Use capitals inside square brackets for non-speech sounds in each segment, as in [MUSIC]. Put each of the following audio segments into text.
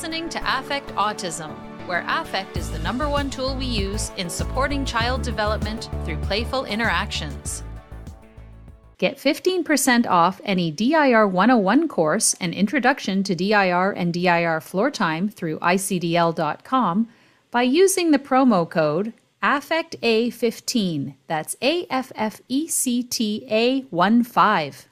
listening to Affect Autism, where affect is the number one tool we use in supporting child development through playful interactions. Get 15% off any DIR 101 course and introduction to DIR and DIR floor time through icdl.com by using the promo code AFFECTA15. That's A F F E C T A 1 5.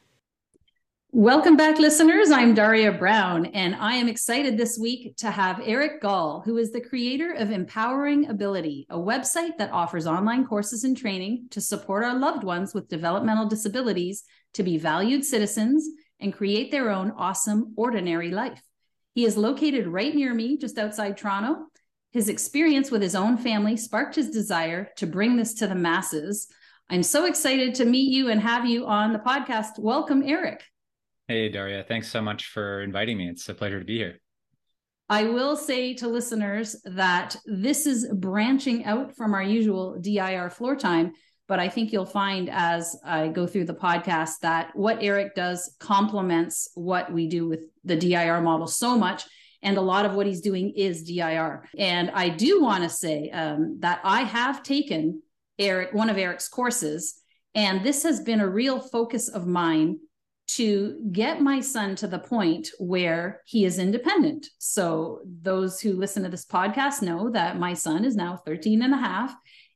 Welcome back, listeners. I'm Daria Brown, and I am excited this week to have Eric Gall, who is the creator of Empowering Ability, a website that offers online courses and training to support our loved ones with developmental disabilities to be valued citizens and create their own awesome, ordinary life. He is located right near me, just outside Toronto. His experience with his own family sparked his desire to bring this to the masses. I'm so excited to meet you and have you on the podcast. Welcome, Eric. Hey, Daria. Thanks so much for inviting me. It's a pleasure to be here. I will say to listeners that this is branching out from our usual DIR floor time, but I think you'll find as I go through the podcast that what Eric does complements what we do with the DIR model so much. And a lot of what he's doing is DIR. And I do want to say um, that I have taken Eric, one of Eric's courses, and this has been a real focus of mine to get my son to the point where he is independent. So, those who listen to this podcast know that my son is now 13 and a half.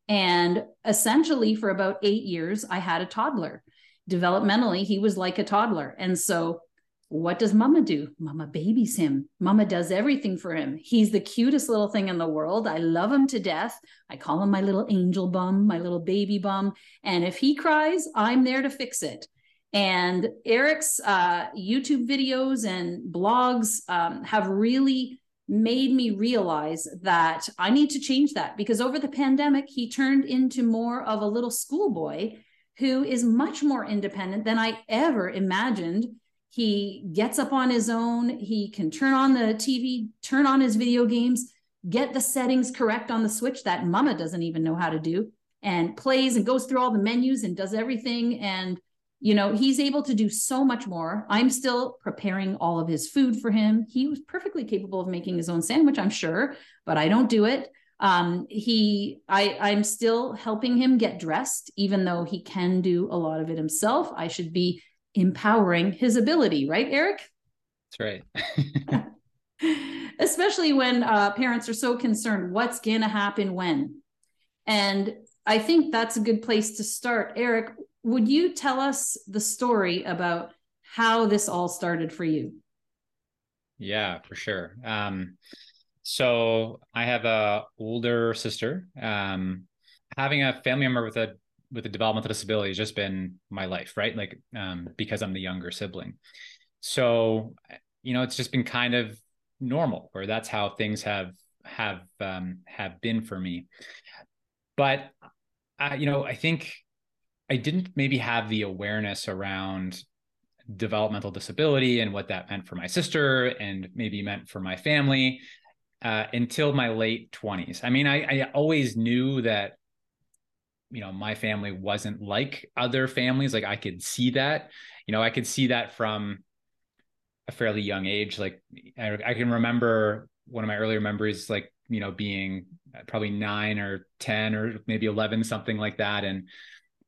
And essentially, for about eight years, I had a toddler. Developmentally, he was like a toddler. And so, what does mama do? Mama babies him. Mama does everything for him. He's the cutest little thing in the world. I love him to death. I call him my little angel bum, my little baby bum. And if he cries, I'm there to fix it. And Eric's uh, YouTube videos and blogs um, have really made me realize that I need to change that because over the pandemic, he turned into more of a little schoolboy who is much more independent than I ever imagined. He gets up on his own, he can turn on the TV, turn on his video games, get the settings correct on the Switch that mama doesn't even know how to do, and plays and goes through all the menus and does everything. And you know he's able to do so much more. I'm still preparing all of his food for him. He was perfectly capable of making his own sandwich i'm sure but i don't do it. Um, he i i'm still helping him get dressed even though he can do a lot of it himself. I should be empowering his ability right eric? That's right. [LAUGHS] Especially when uh, parents are so concerned what's going to happen when? And i think that's a good place to start. Eric would you tell us the story about how this all started for you? Yeah, for sure. Um, so I have a older sister. Um, having a family member with a with a developmental disability has just been my life, right? Like um, because I'm the younger sibling. So you know, it's just been kind of normal, where that's how things have have um, have been for me. But uh, you know, I think I didn't maybe have the awareness around developmental disability and what that meant for my sister and maybe meant for my family uh, until my late 20s. I mean, I, I always knew that you know my family wasn't like other families. Like i could see that. You know i could see that from a fairly young age. Like I, I, can remember one of my earlier memories like you know being probably 9 or 10 or maybe 11 something like that. And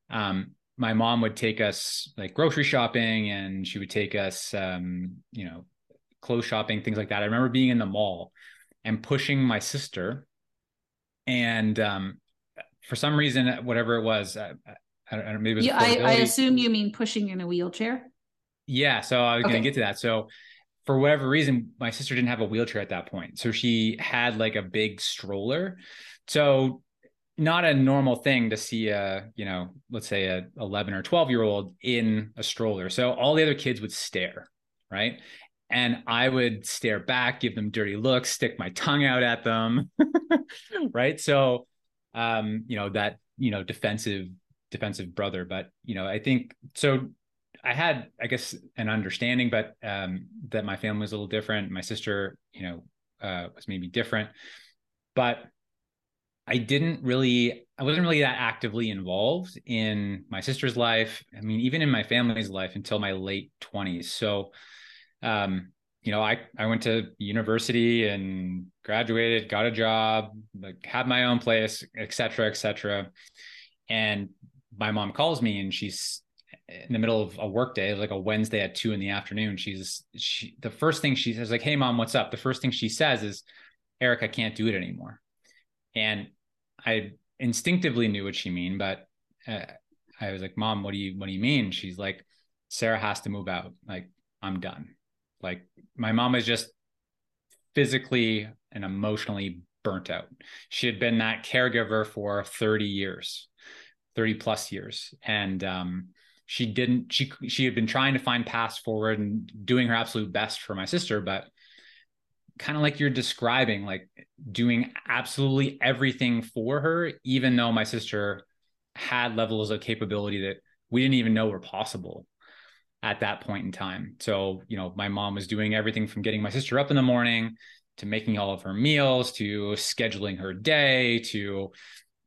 um, my mom would take us like grocery shopping and she would take us um, you know clothes shopping things like that. I remember being in the mall and pushing my sister and um, for some reason whatever it was I, I don't know maybe yeah, I, I, assume you mean pushing in a wheelchair? Yeah so i was okay. going to get to that. So for whatever reason my sister didn't have a wheelchair at that point. So she had like a big stroller. So not a normal thing to see a you know let's say a 11 or 12 year old in a stroller. So all the other kids would stare right? And i would stare back give them dirty looks stick my tongue out at them [LAUGHS] right? So um you know that you know defensive defensive brother. But you know i think so i had i guess an understanding but um that my family was a little different. My sister you know uh was maybe different. But I didn't really, I wasn't really that actively involved in my sister's life. I mean, even in my family's life until my late 20s. So, um, you know, I, I went to university and graduated, got a job, like had my own place, et cetera, et cetera. And my mom calls me and she's in the middle of a work day, like a Wednesday at two in the afternoon. She's she the first thing she says, like, hey mom, what's up? The first thing she says is, Eric, I can't do it anymore. And I instinctively knew what she mean, but uh, I was like, Mom, what do you what do you mean? She's like, Sarah has to move out. Like, I'm done. Like my mom is just physically and emotionally burnt out. She had been that caregiver for 30 years, 30 plus years. And um, she didn't, she, she had been trying to find paths forward and doing her absolute best for my sister, but kind of like you're describing, like doing absolutely everything for her, even though my sister had levels of capability that we didn't even know were possible at that point in time. So, you know, my mom was doing everything from getting my sister up in the morning to making all of her meals to scheduling her day to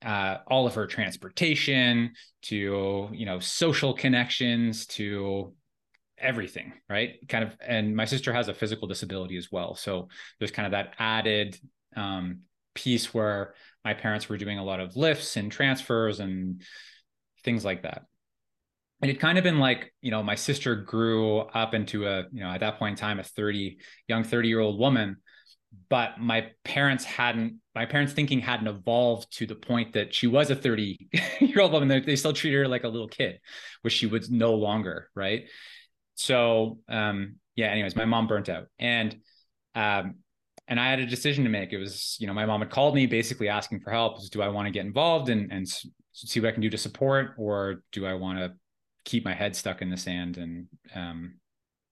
uh, all of her transportation to you know social connections to everything right? Kind of and my sister has a physical disability as well. So there's kind of that added um, piece where my parents were doing a lot of lifts and transfers and things like that. And it kind of been like you know my sister grew up into a you know at that point in time a 30 young 30 year old woman but my parents hadn't my parents thinking hadn't evolved to the point that she was a 30 year old woman. They still treated her like a little kid which she was no longer right so um yeah anyways my mom burnt out and um and I had a decision to make. It was, you know, my mom had called me basically asking for help. Do I want to get involved and and see what I can do to support, or do I want to keep my head stuck in the sand and um,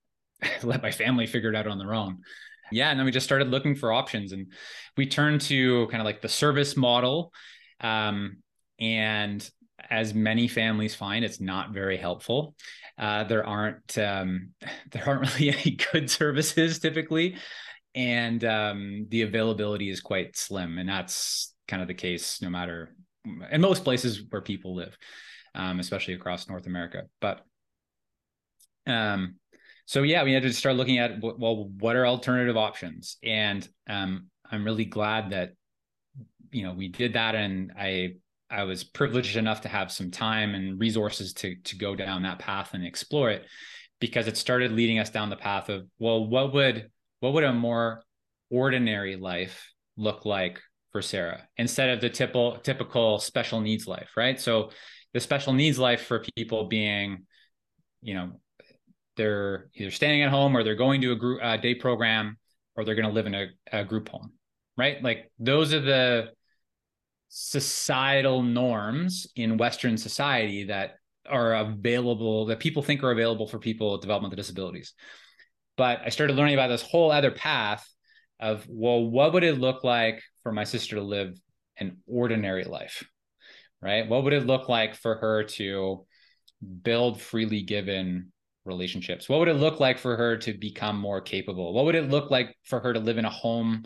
[LAUGHS] let my family figure it out on their own. Yeah, and then we just started looking for options, and we turned to kind of like the service model. Um, and as many families find, it's not very helpful. Uh, there aren't um, [LAUGHS] there aren't [LAUGHS] really any good services typically, and um, the availability is quite slim, and that's kind of the case no matter in most places where people live um, especially across North America. But um, so yeah, we had to start looking at well, what are alternative options? And um, I'm really glad that you know we did that, and I I was privileged enough to have some time and resources to to go down that path and explore it, because it started leading us down the path of well, what would what would a more ordinary life look like for Sarah instead of the typical typical special needs life, right? So the special needs life for people being, you know, they're either staying at home or they're going to a group uh, day program or they're going to live in a, a group home, right? Like those are the societal norms in Western society that are available that people think are available for people with developmental disabilities. But I started learning about this whole other path of well, what would it look like for my sister to live an ordinary life? right? What would it look like for her to build freely given relationships? What would it look like for her to become more capable? What would it look like for her to live in a home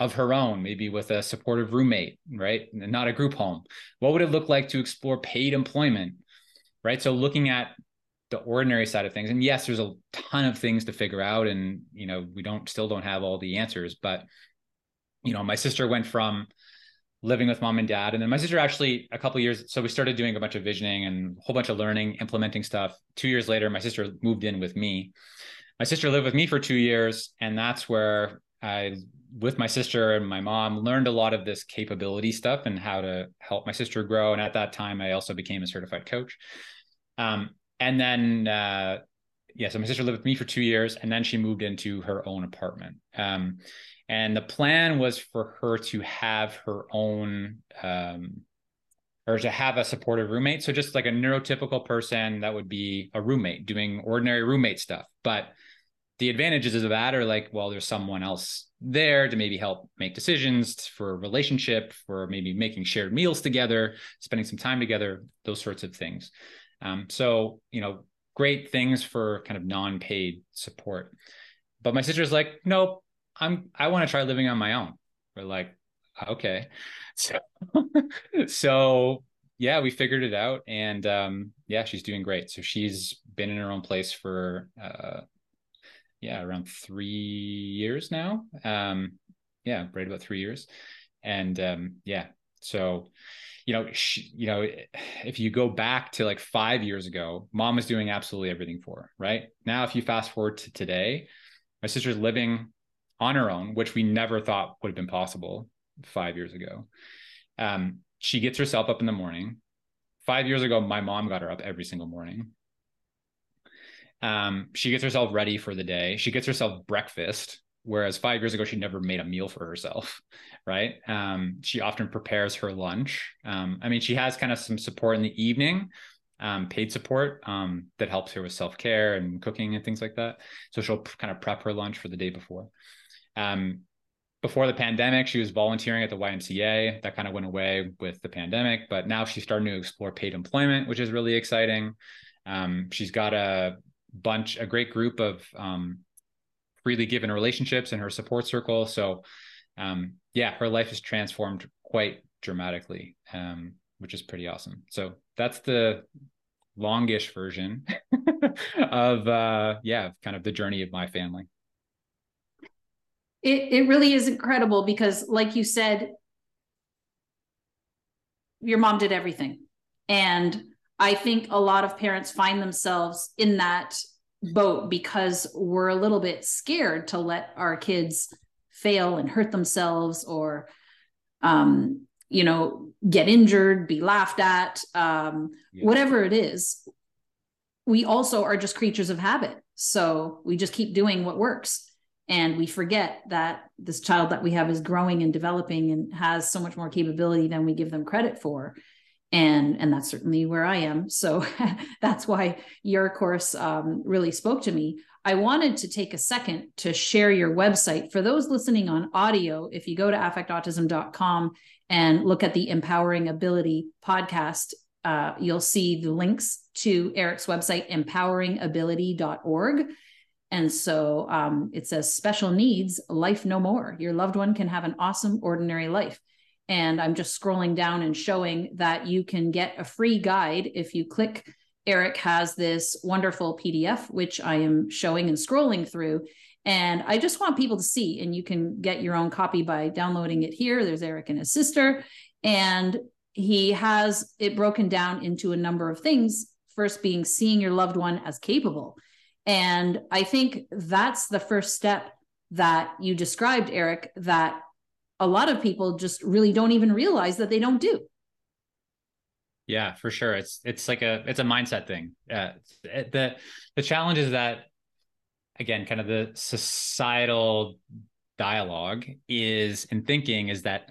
of her own, maybe with a supportive roommate, right? Not a group home. What would it look like to explore paid employment, right? So looking at the ordinary side of things and yes there's a ton of things to figure out and you know we don't still don't have all the answers but you know my sister went from living with mom and dad. And then my sister actually a couple years, so we started doing a bunch of visioning and a whole bunch of learning, implementing stuff. Two years later, my sister moved in with me. My sister lived with me for two years, and that's where I, with my sister and my mom, learned a lot of this capability stuff and how to help my sister grow. And at that time, I also became a certified coach. Um, and then, uh, yeah, so my sister lived with me for two years, and then she moved into her own apartment. Um, and the plan was for her to have her own um, or to have a supportive roommate so just like a neurotypical person that would be a roommate doing ordinary roommate stuff but the advantages of that are like well there's someone else there to maybe help make decisions for relationship for maybe making shared meals together spending some time together those sorts of things um, so you know great things for kind of non-paid support but my sister's like nope I'm I want to try living on my own. We're like, okay. [LAUGHS] So so yeah, we figured it out and um yeah, she's doing great. So she's been in her own place for uh yeah, around three years now. Um, yeah, right about three years. And um, yeah, so you know, you know, if you go back to like five years ago, mom was doing absolutely everything for her, right? Now, if you fast forward to today, my sister's living on her own, which we never thought would have been possible five years ago. Um, she gets herself up in the morning. Five years ago, my mom got her up every single morning. Um, she gets herself ready for the day. She gets herself breakfast, whereas five years ago she never made a meal for herself, [LAUGHS] right? Um, she often prepares her lunch. Um, I mean, she has kind of some support in the evening, um, paid support um, that helps her with self care and cooking and things like that. So she'll kind of prep her lunch for the day before. Um, before the pandemic, she was volunteering at the YMCA. That kind of went away with the pandemic, but now she's starting to explore paid employment, which is really exciting. Um, she's got a bunch, a great group of um, freely given relationships in her support circle. So, um, yeah, her life is transformed quite dramatically, um, which is pretty awesome. So that's the longish version [LAUGHS] of, uh, yeah, kind of the journey of my family. It it really is incredible because, like you said, your mom did everything, and I think a lot of parents find themselves in that boat because we're a little bit scared to let our kids fail and hurt themselves or um, you know get injured be laughed at um, yeah. whatever it is. We also are just creatures of habit. So we just keep doing what works. And we forget that this child that we have is growing and developing and has so much more capability than we give them credit for and and that's certainly where i am so [LAUGHS] that's why your course um, really spoke to me i wanted to take a second to share your website for those listening on audio if you go to affectautism.com and look at the empowering ability podcast uh, you'll see the links to eric's website empoweringability.org and so um, it says special needs, life no more. Your loved one can have an awesome, ordinary life. And I'm just scrolling down and showing that you can get a free guide if you click. Eric has this wonderful PDF, which I am showing and scrolling through. And I just want people to see, and you can get your own copy by downloading it here. There's Eric and his sister. And he has it broken down into a number of things. First, being seeing your loved one as capable and I think that's the first step that you described, Eric, that a lot of people just really don't even realize that they don't do. Yeah, for sure. It's it's like a it's a mindset thing. Uh, yeah, the the challenge is that again, kind of the societal dialogue is in thinking is that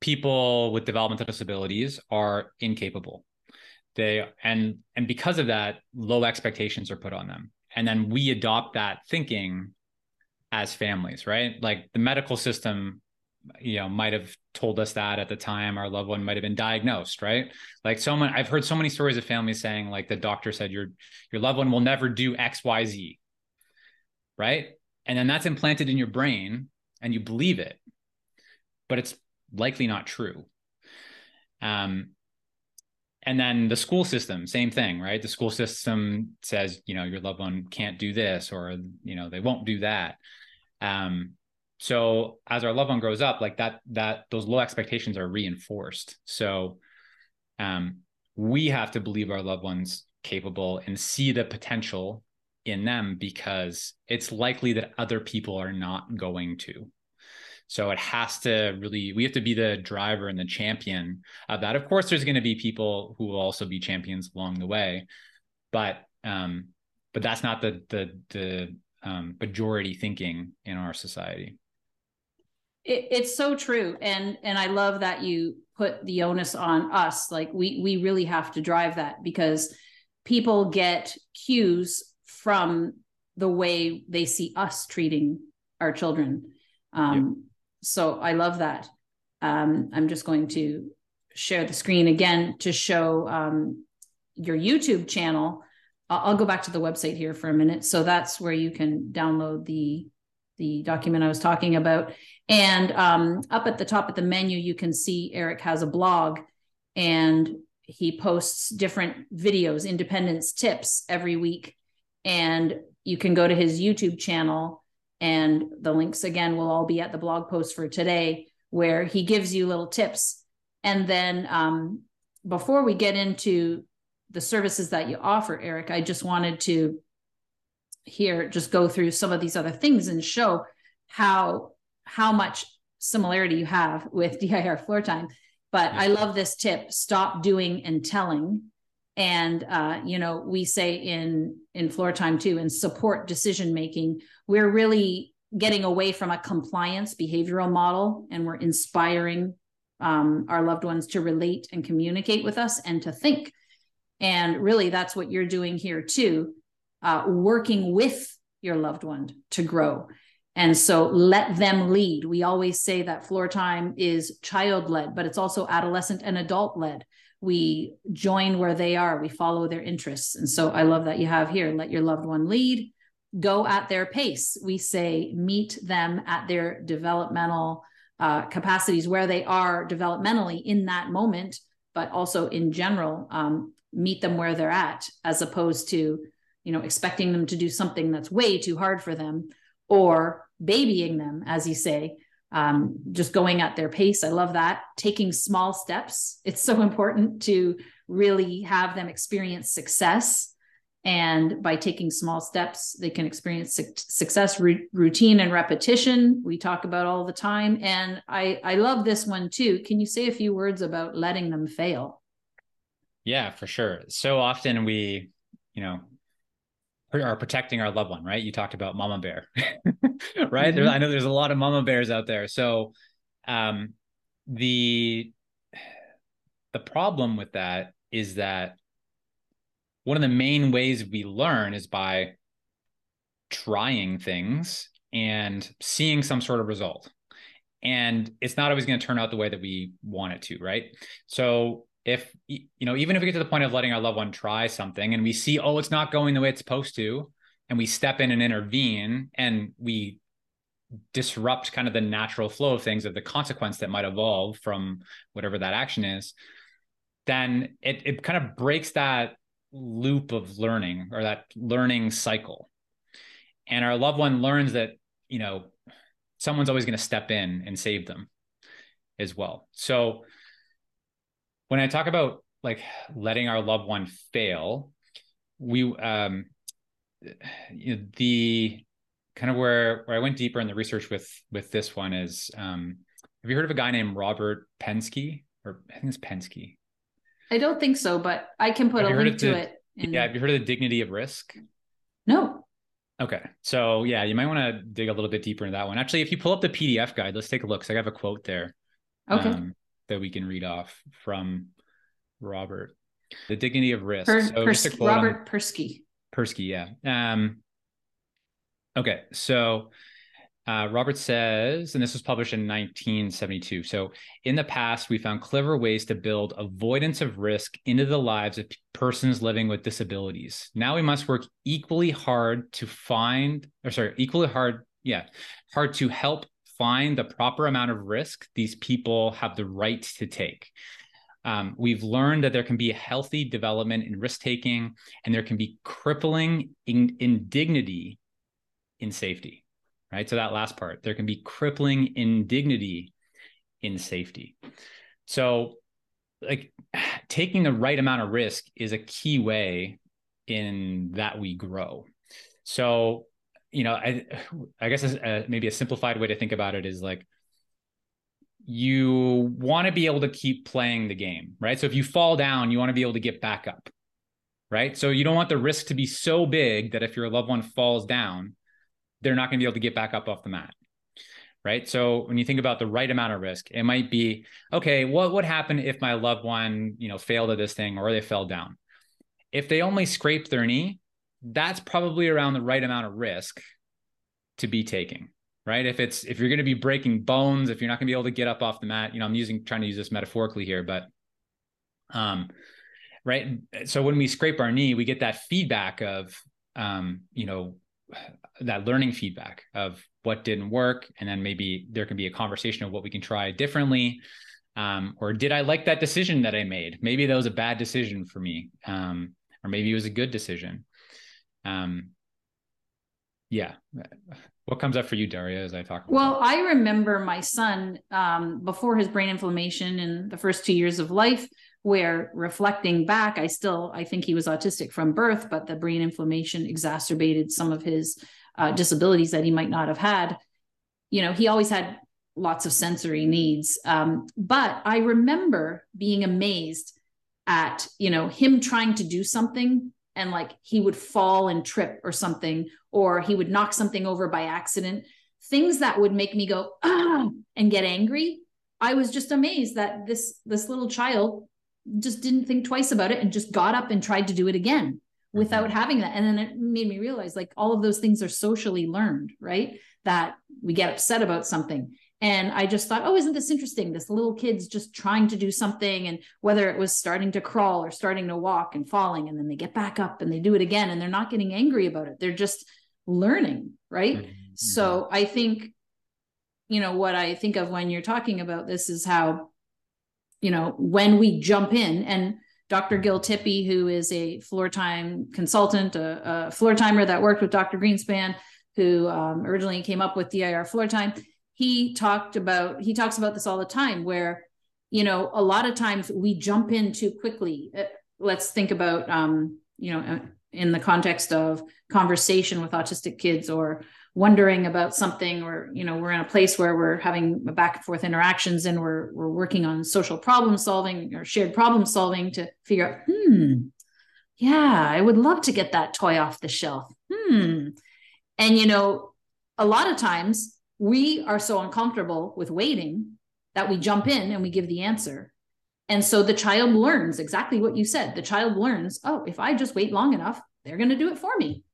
people with developmental disabilities are incapable they and and because of that low expectations are put on them and then we adopt that thinking as families right like the medical system you know might have told us that at the time our loved one might have been diagnosed right? Like someone i've heard so many stories of families saying like the doctor said your your loved one will never do xyz right? And then that's implanted in your brain and you believe it but it's likely not true. Um and then the school system same thing right? The school system says you know your loved one can't do this or you know they won't do that. Um so as our loved one grows up like that that those low expectations are reinforced so um we have to believe our loved ones capable and see the potential in them because it's likely that other people are not going to so it has to really, we have to be the driver and the champion of that. Of course, there's going to be people who will also be champions along the way, but um, but that's not the the the um, majority thinking in our society. It, it's so true, and and I love that you put the onus on us. Like we we really have to drive that because people get cues from the way they see us treating our children. Um, so I love that. Um, I'm just going to share the screen again to show um, your YouTube channel. I'll, I'll go back to the website here for a minute. So that's where you can download the the document I was talking about. And um, up at the top of the menu, you can see Eric has a blog and he posts different videos, independence tips every week. And you can go to his YouTube channel, and the links again will all be at the blog post for today, where he gives you little tips. And then um, before we get into the services that you offer, Eric, I just wanted to here just go through some of these other things and show how how much similarity you have with [LAUGHS] DIR floor time. But I love this tip: stop doing and telling. And uh, you know, we say in in floor time too, and support decision making. We're really getting away from a compliance behavioral model, and we're inspiring um, our loved ones to relate and communicate with us and to think. And really, that's what you're doing here too, uh, working with your loved one to grow. And so let them lead. We always say that floor time is child led, but it's also adolescent and adult led. We join where they are, we follow their interests. And so I love that you have here let your loved one lead, go at their pace. We say meet them at their developmental uh, capacities where they are developmentally in that moment, but also in general, um, meet them where they're at, as opposed to, you know, expecting them to do something that's way too hard for them or babying them, as you say, um, just going at their pace. I love that. Taking small steps. It's so important to really have them experience success. And by taking small steps, they can experience su- success, R- routine, and repetition. We talk about all the time. And I, I love this one too. Can you say a few words about letting them fail? Yeah, for sure. So often we, you know, are protecting our loved one, right? You talked about mama bear, [LAUGHS] right? Mm-hmm. I know there's a lot of mama bears out there. So um, the the problem with that is that one of the main ways we learn is by trying things and seeing some sort of result. And it's not always going to turn out the way that we want it to, right? So if you know even if we get to the point of letting our loved one try something and we see oh it's not going the way it's supposed to and we step in and intervene and we disrupt kind of the natural flow of things of the consequence that might evolve from whatever that action is then it, it kind of breaks that loop of learning or that learning cycle. And our loved one learns that you know someone's always going to step in and save them as well. So when I talk about like letting our loved one fail, we um you know, the kind of where where I went deeper in the research with with this one is um have you heard of a guy named Robert Pensky or I think it's Pensky? I don't think so, but I can put have a link to the, it. In... Yeah, have you heard of the dignity of risk? No. Okay. So yeah, you might want to dig a little bit deeper into that one. Actually, if you pull up the PDF guide, let's take a look. So I have a quote there. Okay. Um, that we can read off from Robert. The dignity of risk. Per, so Pers- Robert on, Perske. Perske, yeah. Um, okay, so uh, Robert says, and this was published in 1972. So, in the past, we found clever ways to build avoidance of risk into the lives of persons living with disabilities. Now we must work equally hard to find, or sorry, equally hard, yeah, hard to help find the proper amount of risk these people have the right to take. Um, we've learned that there can be a healthy development in risk taking, and there can be crippling in- indignity in safety. Right. So, that last part, there can be crippling indignity in safety. So, like [SIGHS] taking the right amount of risk is a key way in that we grow. So, you know, I I guess a, uh, maybe a simplified way to think about it is like you want to be able to keep playing the game, right? So if you fall down, you want to be able to get back up, right? So you don't want the risk to be so big that if your loved one falls down, they're not going to be able to get back up off the mat. Right. So when you think about the right amount of risk, it might be, okay, what would happen if my loved one, you know, failed at this thing or they fell down? If they only scraped their knee, that's probably around the right amount of risk to be taking right? If it's if you're going to be breaking bones if you're not going to be able to get up off the mat you know i'm using trying to use this metaphorically here but um right? So when we scrape our knee we get that feedback of um you know that learning feedback of what didn't work and then maybe there can be a conversation of what we can try differently um, or did i like that decision that i made? Maybe that was a bad decision for me um, or maybe it was a good decision um, yeah what comes up for you daria as i talk well that? i remember my son um, before his brain inflammation in the first two years of life where reflecting back i still i think he was autistic from birth but the brain inflammation exacerbated some of his uh, disabilities that he might not have had you know he always had lots of sensory needs um, but i remember being amazed at you know him trying to do something and like he would fall and trip or something or he would knock something over by accident. Things that would make me go ah and get angry. I was just amazed that this this little child just didn't think twice about it and just got up and tried to do it again without mm-hmm. having that. And then it made me realize like all of those things are socially learned right? That we get upset about something and I just thought, oh, isn't this interesting? This little kid's just trying to do something, and whether it was starting to crawl or starting to walk and falling, and then they get back up and they do it again, and they're not getting angry about it. They're just learning, right? Mm-hmm. So I think, you know, what I think of when you're talking about this is how, you know, when we jump in and Dr. Gil Tippy, who is a floor time consultant, a, a floor timer that worked with Dr. Greenspan, who um, originally came up with DIR floor time he talked about he talks about this all the time where you know a lot of times we jump in too quickly. Uh, let's think about um you know uh, in the context of conversation with autistic kids or wondering about something or you know we're in a place where we're having back and forth interactions and we're we're working on social problem solving or shared problem solving to figure out hmm yeah i would love to get that toy off the shelf. Hmm. And you know a lot of times we are so uncomfortable with waiting that we jump in and we give the answer. And so the child learns exactly what you said. The child learns, oh, if I just wait long enough, they're going to do it for me.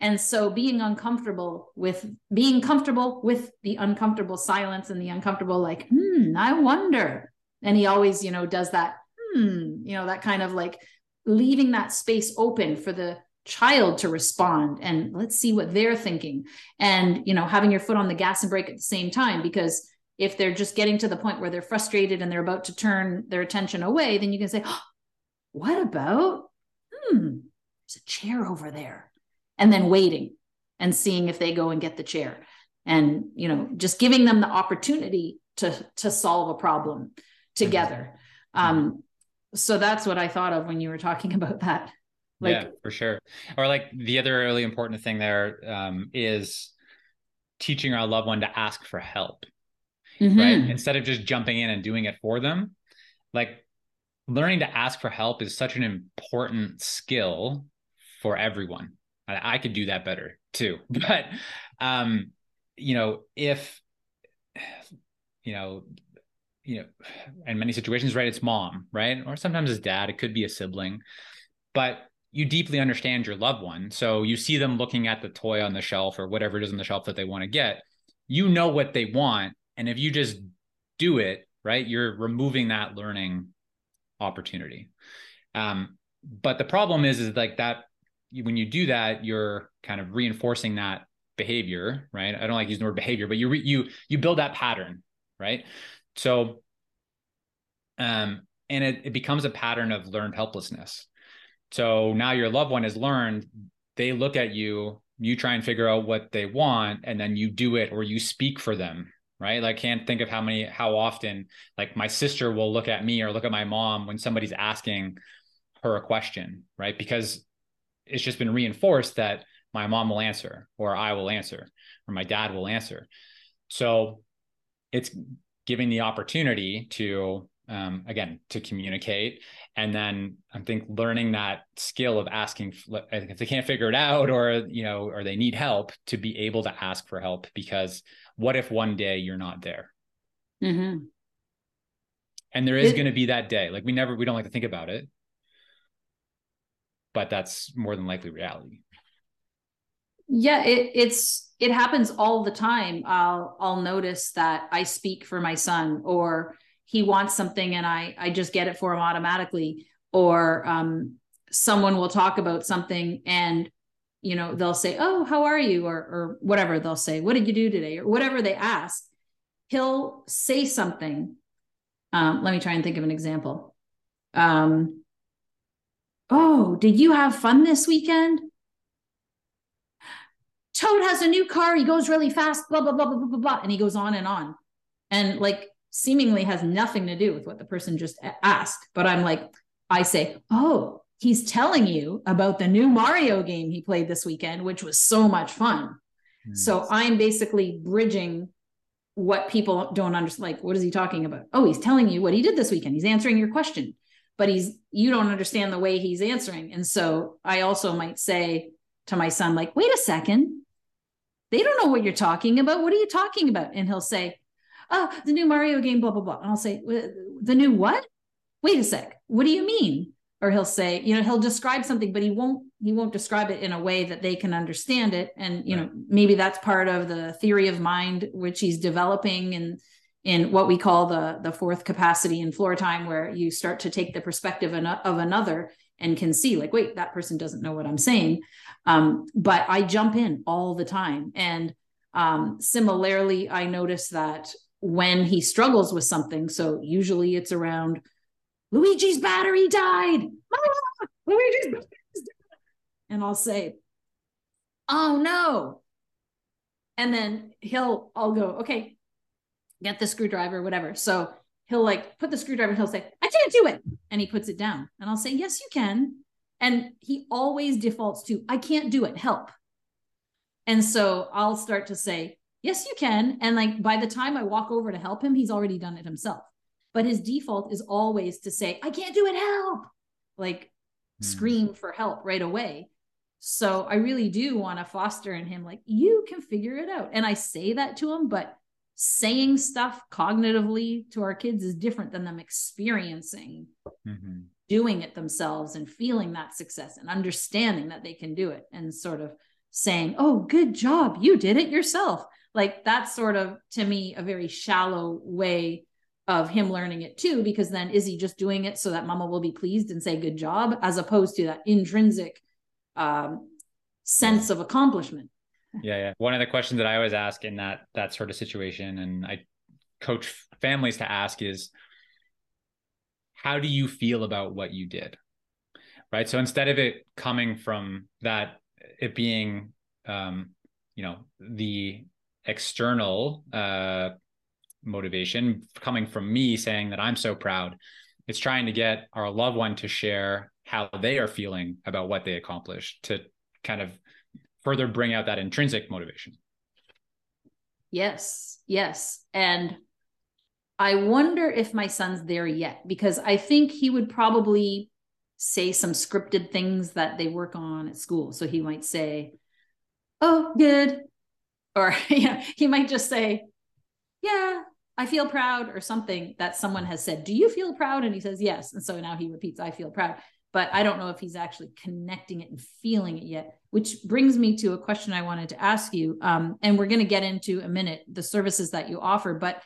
And so being uncomfortable with being comfortable with the uncomfortable silence and the uncomfortable, like, hmm, I wonder. And he always, you know, does that, hmm, you know, that kind of like leaving that space open for the child to respond and let's see what they're thinking. And you know having your foot on the gas and brake at the same time because if they're just getting to the point where they're frustrated and they're about to turn their attention away then you can say oh, [GASPS] what about hmm there's a chair over there and then waiting and seeing if they go and get the chair. And you know just giving them the opportunity to to solve a problem together. Um so that's what i thought of when you were talking [LAUGHS] about that like, yeah, for sure. Or like the other really important thing there um, is teaching our loved one to ask for help, mm-hmm. right? Instead of just jumping in and doing it for them, like learning to ask for help is such an important skill for everyone. I, I could do that better too, [LAUGHS] but um, you know, if you know you know in many situations right it's mom right or sometimes it's dad it could be a sibling but you deeply understand your loved one. So you see them looking at the toy on the shelf or whatever it is on the shelf that they want to get. You know what they want. And if you just do it, right, you're removing that learning opportunity. Um, but the problem is, is like that when you do that, you're kind of reinforcing that behavior, right? I don't like using the word behavior, but you re- you you build that pattern, right? So, um, and it, it becomes a pattern of learned helplessness. So now your loved one has learned, they look at you, you try and figure out what they want, and then you do it or you speak for them. Right. Like, I can't think of how many, how often, like, my sister will look at me or look at my mom when somebody's asking her a question. Right. Because it's just been reinforced that my mom will answer or I will answer or my dad will answer. So it's giving the opportunity to um, again to communicate and then i think learning that skill of asking if they can't figure it out or you know or they need help to be able to ask for help because what if one day you're not there? Mm-hmm. and there is going to be that day. Like we never we don't like to think about it. But that's more than likely reality. Yeah it, it's it happens all the time. I'll i'll notice that i speak for my son or he wants something and I I just get it for him automatically. Or um, someone will talk about something and you know they'll say oh how are you? or or whatever they'll say what did you do today? or whatever they ask. He'll say something. Um, let me try and think of an example. Um, oh did you have fun this weekend? Toad has a new car. He goes really fast, blah, blah, blah, blah, blah, blah, blah. And he goes on and on. And like seemingly has nothing to do with what the person just asked. But I'm like, I say, oh, he's telling you about the new Mario game he played this weekend, which was so much fun. Mm. So I'm basically bridging what people don't understand. Like, what is he talking about? Oh, he's telling you what he did this weekend. He's answering your question, but he's you don't understand the way he's answering. And so I also might say to my son, like, wait a second. They don't know what you're talking about. What are you talking about? And he'll say, Oh, the new Mario game, blah, blah, blah. And I'll say, the new what? Wait a sec. What do you mean? or he'll say you know he'll describe something but he won't he won't describe it in a way that they can understand it and you right. know maybe that's part of the theory of mind which he's developing in in what we call the the fourth capacity in floor time where you start to take the perspective of another and can see like wait that person doesn't know what i'm saying um, but i jump in all the time and um, similarly i notice that when he struggles with something so usually it's around Luigi's battery died. Luigi's battery And I'll say, oh no. And then he'll, I'll go, okay, get the screwdriver, whatever. So he'll like put the screwdriver and he'll say, I can't do it. And he puts it down. And I'll say, yes, you can. And he always defaults to, I can't do it, help. And so I'll start to say, yes, you can. And like by the time I walk over to help him, he's already done it himself. But his default is always to say i can't do it. Help! Like mm. scream for help right away. So i really do want to foster in him like you can figure it out. And i say that to him but saying stuff cognitively to our kids is different than them experiencing mm-hmm. doing it themselves and feeling that success and understanding that they can do it and sort of saying oh good job. You did it yourself like that's sort of to me a very shallow way of him learning it too because then is he just doing it so that mama will be pleased and say good job as opposed to that intrinsic um, sense of accomplishment. Yeah yeah. One of the questions that i always ask in that that sort of situation and i coach families to ask is how do you feel about what you did? Right? So instead of it coming from that it being um you know the external uh motivation coming from me saying that I'm so proud. It's trying to get our loved one to share how they are feeling about what they accomplished to kind of further bring out that intrinsic motivation. Yes, yes. And I wonder if my son's there yet because I think he would probably say some scripted things that they work on at school. So he might say, Oh, good. Or [LAUGHS] yeah, he might just say, Yeah, I feel proud or something that someone has said, Do you feel proud? And he says, Yes. And so now he repeats, I feel proud. But I don't know if he's actually connecting it and feeling it yet, which brings me to a question I wanted to ask you. Um, and we're going to get into a minute the services that you offer. But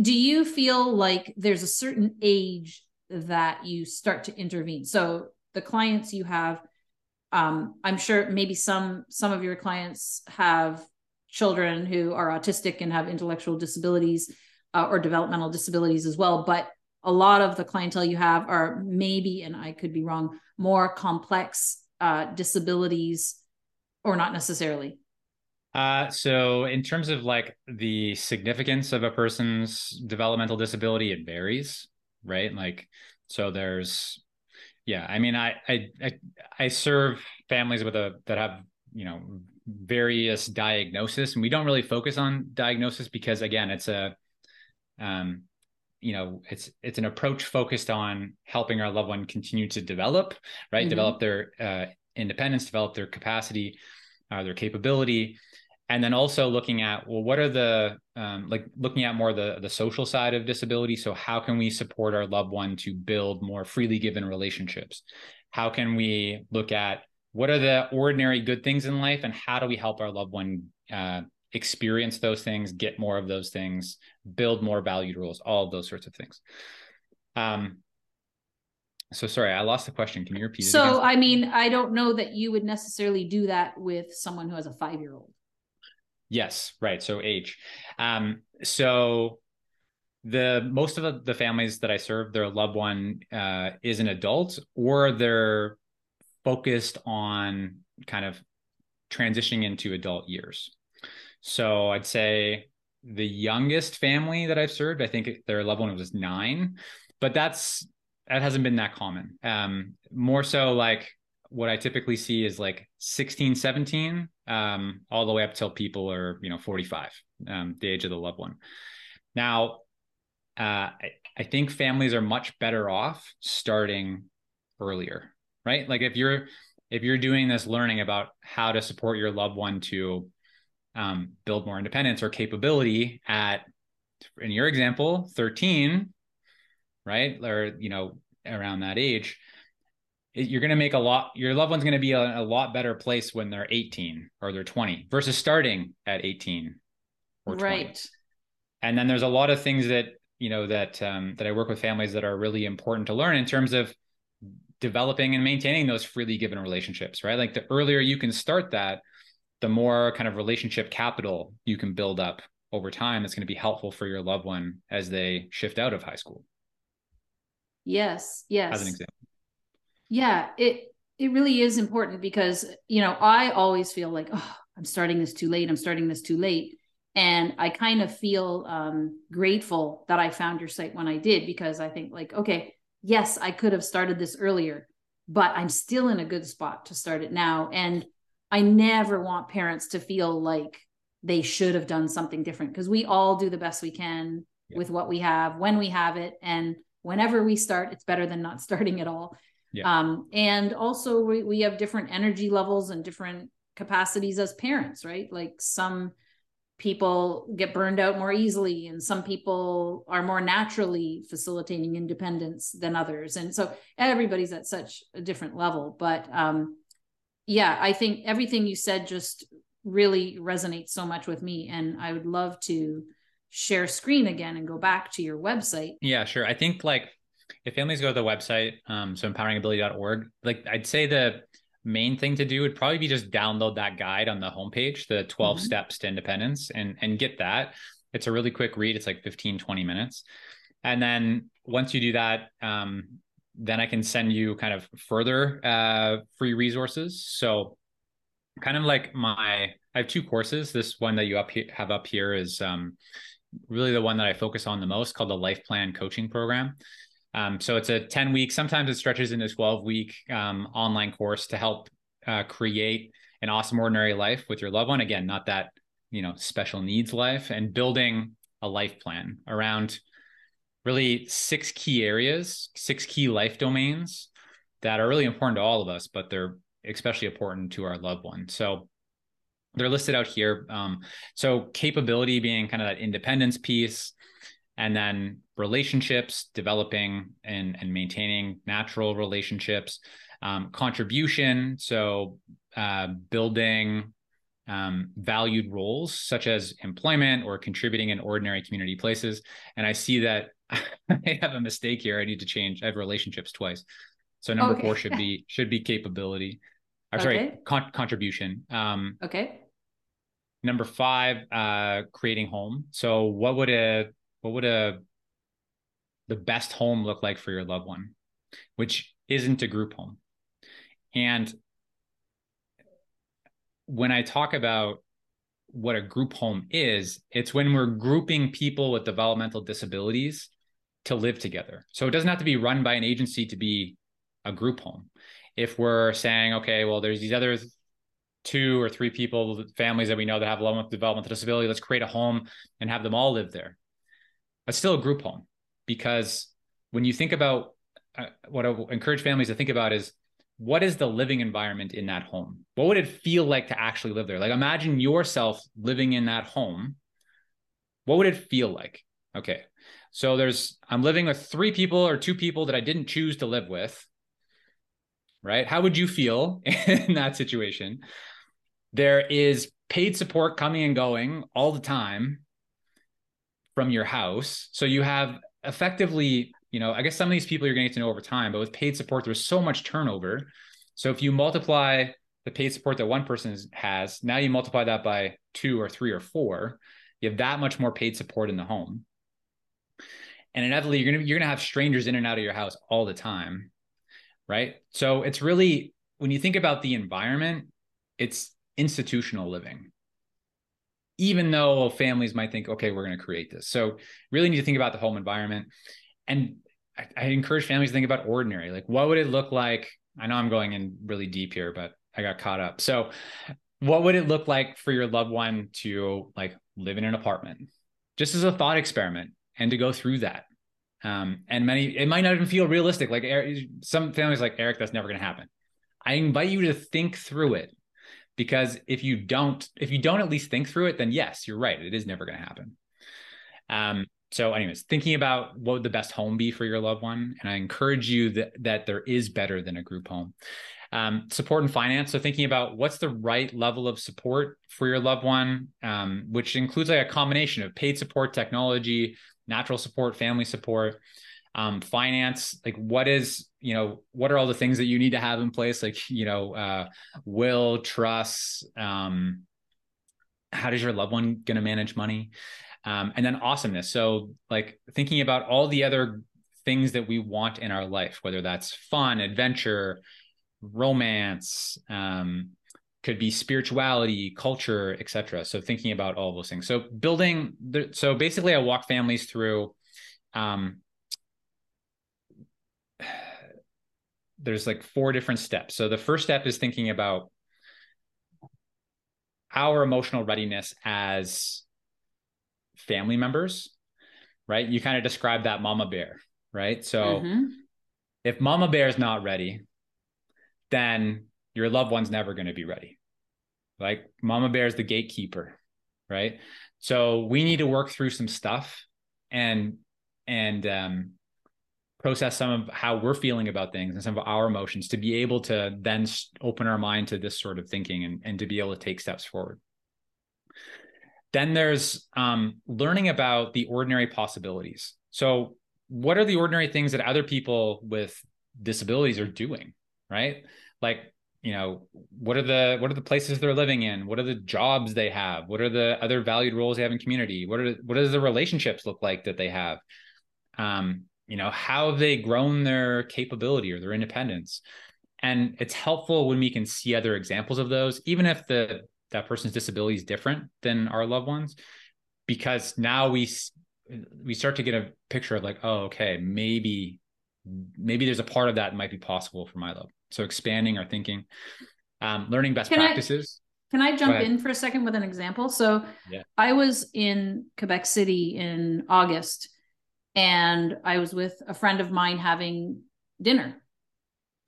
do you feel like there's a certain age that you start to intervene? So the clients you have, um, I'm sure maybe some some of your clients have children who are autistic and have intellectual disabilities uh, or developmental disabilities as well. But a lot of the clientele you have are maybe, and I could be wrong, more complex uh, disabilities or not necessarily. Uh, so in terms of like the significance of a person's developmental disability, it varies, right? Like, so there's, yeah, I mean, I, I, I, serve families with a, that have, you know, various diagnosis and we don't really focus on diagnosis because again it's a um you know it's it's an approach focused on helping our loved one continue to develop right mm-hmm. develop their uh, independence develop their capacity uh, their capability and then also looking at well what are the um, like looking at more the the social side of disability. So how can we support our loved one to build more freely given relationships? How can we look at what are the ordinary good things in life and how do we help our loved one uh, experience those things get more of those things build more valued rules all those sorts of things. Um so sorry i lost the question. Can you repeat so, it so i mean i don't know that you would necessarily do that with someone who has a five year old yes right so age um so the most of the, families that i serve their loved one uh, is an adult or they're focused on kind of transitioning into adult years. So I'd say the youngest family that I've served, I think their loved one was nine, but that's that hasn't been that common. Um, more so like what I typically see is like 16, 17, um, all the way up till people are, you know, 45, um, the age of the loved one. Now, uh, I, I think families are much better off starting earlier, right? Like if you're if you're doing this learning about how to support your loved one to um, build more independence or capability at, in your example, 13, right? Or, you know, around that age, you're going to make a lot, your loved one's going to be a, a, lot better place when they're 18 or they're 20 versus starting at 18 or 20. Right. And then there's a lot of things that, you know, that, um, that I work with families that are really important to learn in terms of developing and maintaining those freely given relationships, right? Like the earlier you can start that, the more kind of relationship capital you can build up over time that's going to be helpful for your loved one as they shift out of high school. Yes, yes. As an example. Yeah, it it really is important because, you know, I always feel like, oh, I'm starting this too late. I'm starting this too late. And I kind of feel um, grateful that I found your site when I did because I think like, okay, yes, I could have started this earlier, but I'm still in a good spot to start it now. And I never want parents to feel like they should have done something different because we all do the best we can yeah. with what we have when we have it. And whenever we start, it's better than not [LAUGHS] starting at all. Yeah. Um, and also, we, we have different energy levels and different capacities as parents, right? Like some people get burned out more easily and some people are more naturally facilitating independence than others and so everybody's at such a different level but um yeah i think everything you said just really resonates so much with me and i would love to share screen again and go back to your website yeah sure i think like if families go to the website um so empoweringability.org like i'd say the main thing to do would probably be just download that guide on the homepage, the 12 mm-hmm. steps to independence and and get that. It's a really quick read. It's like 15, 20 minutes. And then once you do that, um, then I can send you kind of further uh, free resources. So kind of like my, I have two courses. This one that you up here, have up here is um, really the one that I focus on the most called the Life Plan Coaching Program. Um, so it's a 10 week, sometimes it stretches into 12 week um, online course to help uh, create an awesome ordinary life with your loved one. Again, not that, you know, special needs life and building a life plan around really six key areas, six key life domains that are really important to all of us, but they're especially important to our loved one. So they're listed out here. Um, so capability being kind of that independence piece, and then relationships developing and, and maintaining natural relationships um, contribution. So uh, building um, valued roles such as employment or contributing in ordinary community places. And i see that [LAUGHS] i have a mistake here. I need to change. I have relationships twice. So number okay. four should be should be capability. Or okay. sorry con- contribution. Um, okay. number five uh, creating home. So what would a what would a the best home look like for your loved one which isn't a group home. And when i talk about what a group home is it's when we're grouping people with developmental disabilities to live together. So it doesn't have to be run by an agency to be a group home. If we're saying okay well there's these other two or three people families that we know that have low developmental disability let's create a home and have them all live there but still a group home because when you think about uh, what I encourage families to think about is what is the living environment in that home? What would it feel like to actually live there? Like imagine yourself living in that home. What would it feel like? Okay. So there's I'm living with three people or two people that I didn't choose to live with. Right? How would you feel [LAUGHS] in that situation? There is paid support coming and going all the time from your house. So you have effectively, you know, I guess some of these people you're going to get to know over time, but with paid support, there's so much turnover. So if you multiply the paid support that one person has, now you multiply that by two or three or four, you have that much more paid support in the home. And inevitably, you're gonna you're gonna have strangers in and out of your house all the time, right? So it's really when you think about the environment, it's institutional living even though families might think okay we're going to create this. So really need to think about the home environment. And I, I encourage families to think about ordinary. Like what would it look like? I know i'm going in really deep here but i got caught up. So what would it look like for your loved one to like live in an apartment? Just as a thought experiment and to go through that. Um, and many it might not even feel realistic. Like some families like eric that's never going to happen. I invite you to think through it because if you don't if you don't at least think through it then yes you're right. It is never going to happen. Um, so anyways thinking about what would the best home be for your loved one and i encourage you that that there is better than a group home. Um, support and finance. So thinking about what's the right level of support for your loved one, um, which includes like a combination of paid support, technology, natural support, family support, um, finance. Like what is you know what are all the things that you need to have in place? Like you know uh, will, trust. Um, how does your loved one going to manage money? Um, and then awesomeness. So like thinking about all the other things that we want in our life, whether that's fun, adventure, romance um, could be spirituality culture etc so thinking about all those things so building the, so basically i walk families through um, there's like four different steps so the first step is thinking about our emotional readiness as family members right you kind of describe that mama bear right so mm-hmm. if mama bear is not ready then your loved one's never going to be ready. Like mama bear is the gatekeeper, right? So we need to work through some stuff and and um, process some of how we're feeling about things and some of our emotions to be able to then open our mind to this sort of thinking and, and to be able to take steps forward. Then there's um, learning about the ordinary possibilities. So, what are the ordinary things that other people with disabilities are doing? right? Like, you know, what are the what are the places they're living in? What are the jobs they have? What are the other valued roles they have in community? What are what does the relationships look like that they have? Um, you know, how have they grown their capability or their independence? And it's helpful when we can see other examples of those, even if the that person's disability is different than our loved ones, because now we we start to get a picture of like, oh, okay, maybe maybe there's a part of that might be possible for my love so expanding our thinking, um, learning best can practices. I, can I jump in for a second with an example? So yeah. I was in Quebec City in August and I was with a friend of mine having dinner.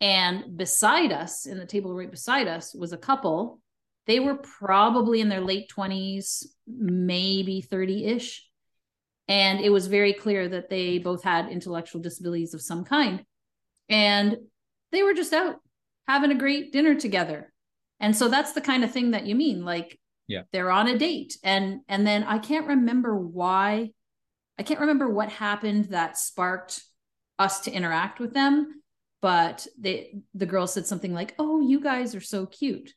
And beside us, in the table right beside us, was a couple. They were probably in their late 20s, maybe 30 ish. And it was very clear that they both had intellectual disabilities of some kind. And they were just out having a great dinner together. And so that's the kind of thing that you mean like yeah. They're on a date and and then I can't remember why I can't remember what happened that sparked us to interact with them, but they the girl said something like, "Oh, you guys are so cute."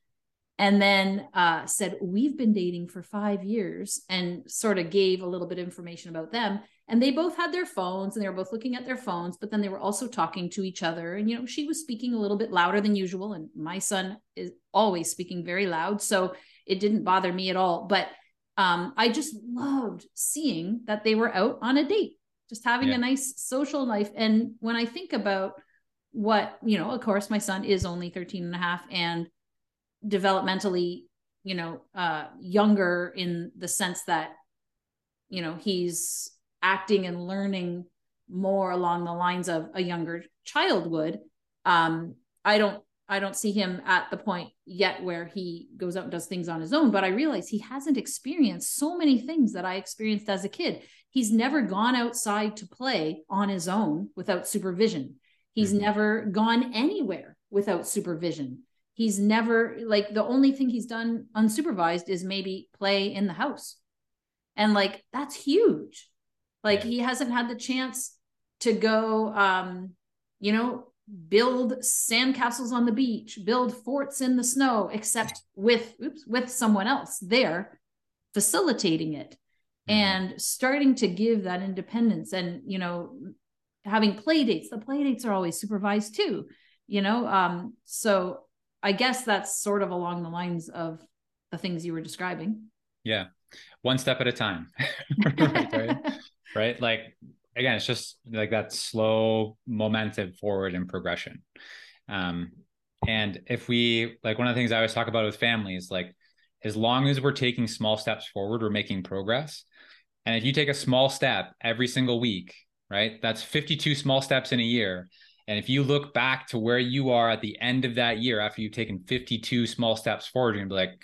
and then uh, said we've been dating for five years and sort of gave a little bit of information about them. And they both had their phones and they were both looking at their phones but then they were also talking to each other. And you know she was speaking a little bit louder than usual and my son is always speaking very loud so it didn't bother me at all. But um, i just loved seeing that they were out on a date just having yeah. a nice social life and when i think about what you know of course my son is only 13 and a half and developmentally you know uh younger in the sense that you know he's acting and learning more along the lines of a younger child would um i don't i don't see him at the point yet where he goes out and does things on his own but i realize he hasn't experienced so many things that i experienced as a kid. He's never gone outside to play on his own without supervision. He's mm-hmm. never gone anywhere without supervision. He's never like the only thing he's done unsupervised is maybe play in the house. And like that's huge. Like yeah. he hasn't had the chance to go um you know build sandcastles on the beach build forts in the snow except with oops with someone else there facilitating it mm-hmm. and starting to give that independence and you know having play dates the play dates are always supervised too you know um so I guess that's sort of along the lines of the things you were describing. Yeah. One step at a time. [LAUGHS] right, right? [LAUGHS] right? Like again, it's just like that slow momentum forward and progression. Um, and if we like one of the things I always talk about with families, like as long as we're taking small steps forward, we're making progress. And if you take a small step every single week, right, that's 52 small steps in a year. And if you look back to where you are at the end of that year after you've taken 52 small steps forward, you're gonna be like,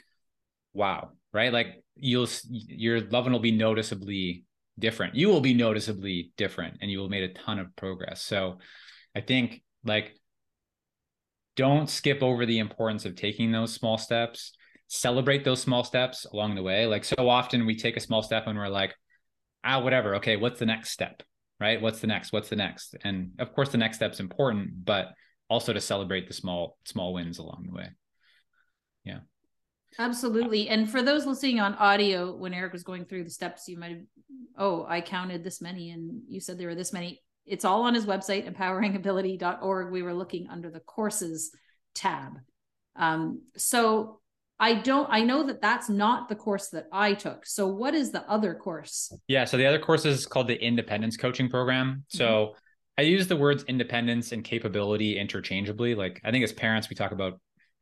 wow, right? Like you'll your loved one will be noticeably different. You will be noticeably different and you will have made a ton of progress. So I think like don't skip over the importance of taking those small steps. Celebrate those small steps along the way. Like so often we take a small step and we're like, ah, whatever. Okay, what's the next step? Right? What's the next? What's the next? And of course the next step's important, but also to celebrate the small, small wins along the way. Yeah. Absolutely. And for those listening on audio, when Eric was going through the steps, you might have, oh, I counted this many and you said there were this many. It's all on his website, empoweringability.org. We were looking under the courses tab. Um, so I don't, I know that that's not the course that I took. So what is the other course? Yeah. So the other course is called the Independence Coaching Program. So mm-hmm. I use the words independence and capability interchangeably. Like I think as parents, we talk about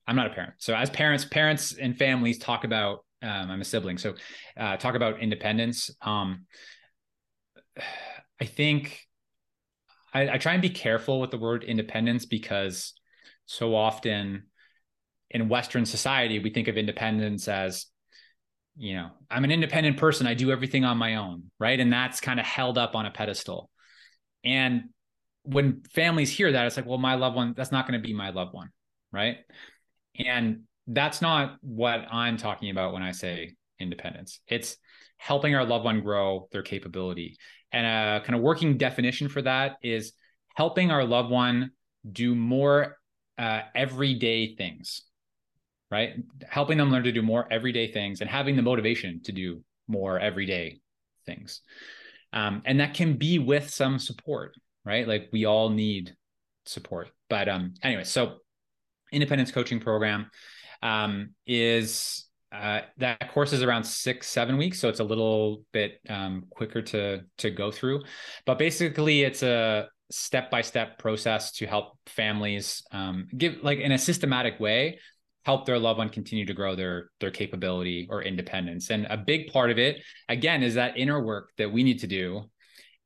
I'm not a parent. So as parents, parents and families talk about, um, I'm a sibling. So uh, talk about independence. Um, I think I, I try and be careful with the word independence because so often in Western society, we think of independence as, you know, I'm an independent person. I do everything on my own. Right. And that's kind of held up on a pedestal. And when families hear that, it's like, well, my loved one, that's not going to be my loved one. Right. And that's not what I'm talking about when I say independence. It's helping our loved one grow their capability. And a kind of working definition for that is helping our loved one do more uh, everyday things, right? Helping them learn to do more everyday things and having the motivation to do more everyday things. Um, and that can be with some support, right? Like we all need support. But um, anyway, so independence coaching program um, is uh, that course is around six seven weeks so it's a little bit um, quicker to to go through. But basically it's a step by step process to help families um, give like in a systematic way help their loved one continue to grow their their capability or independence. And a big part of it again is that inner work that we need to do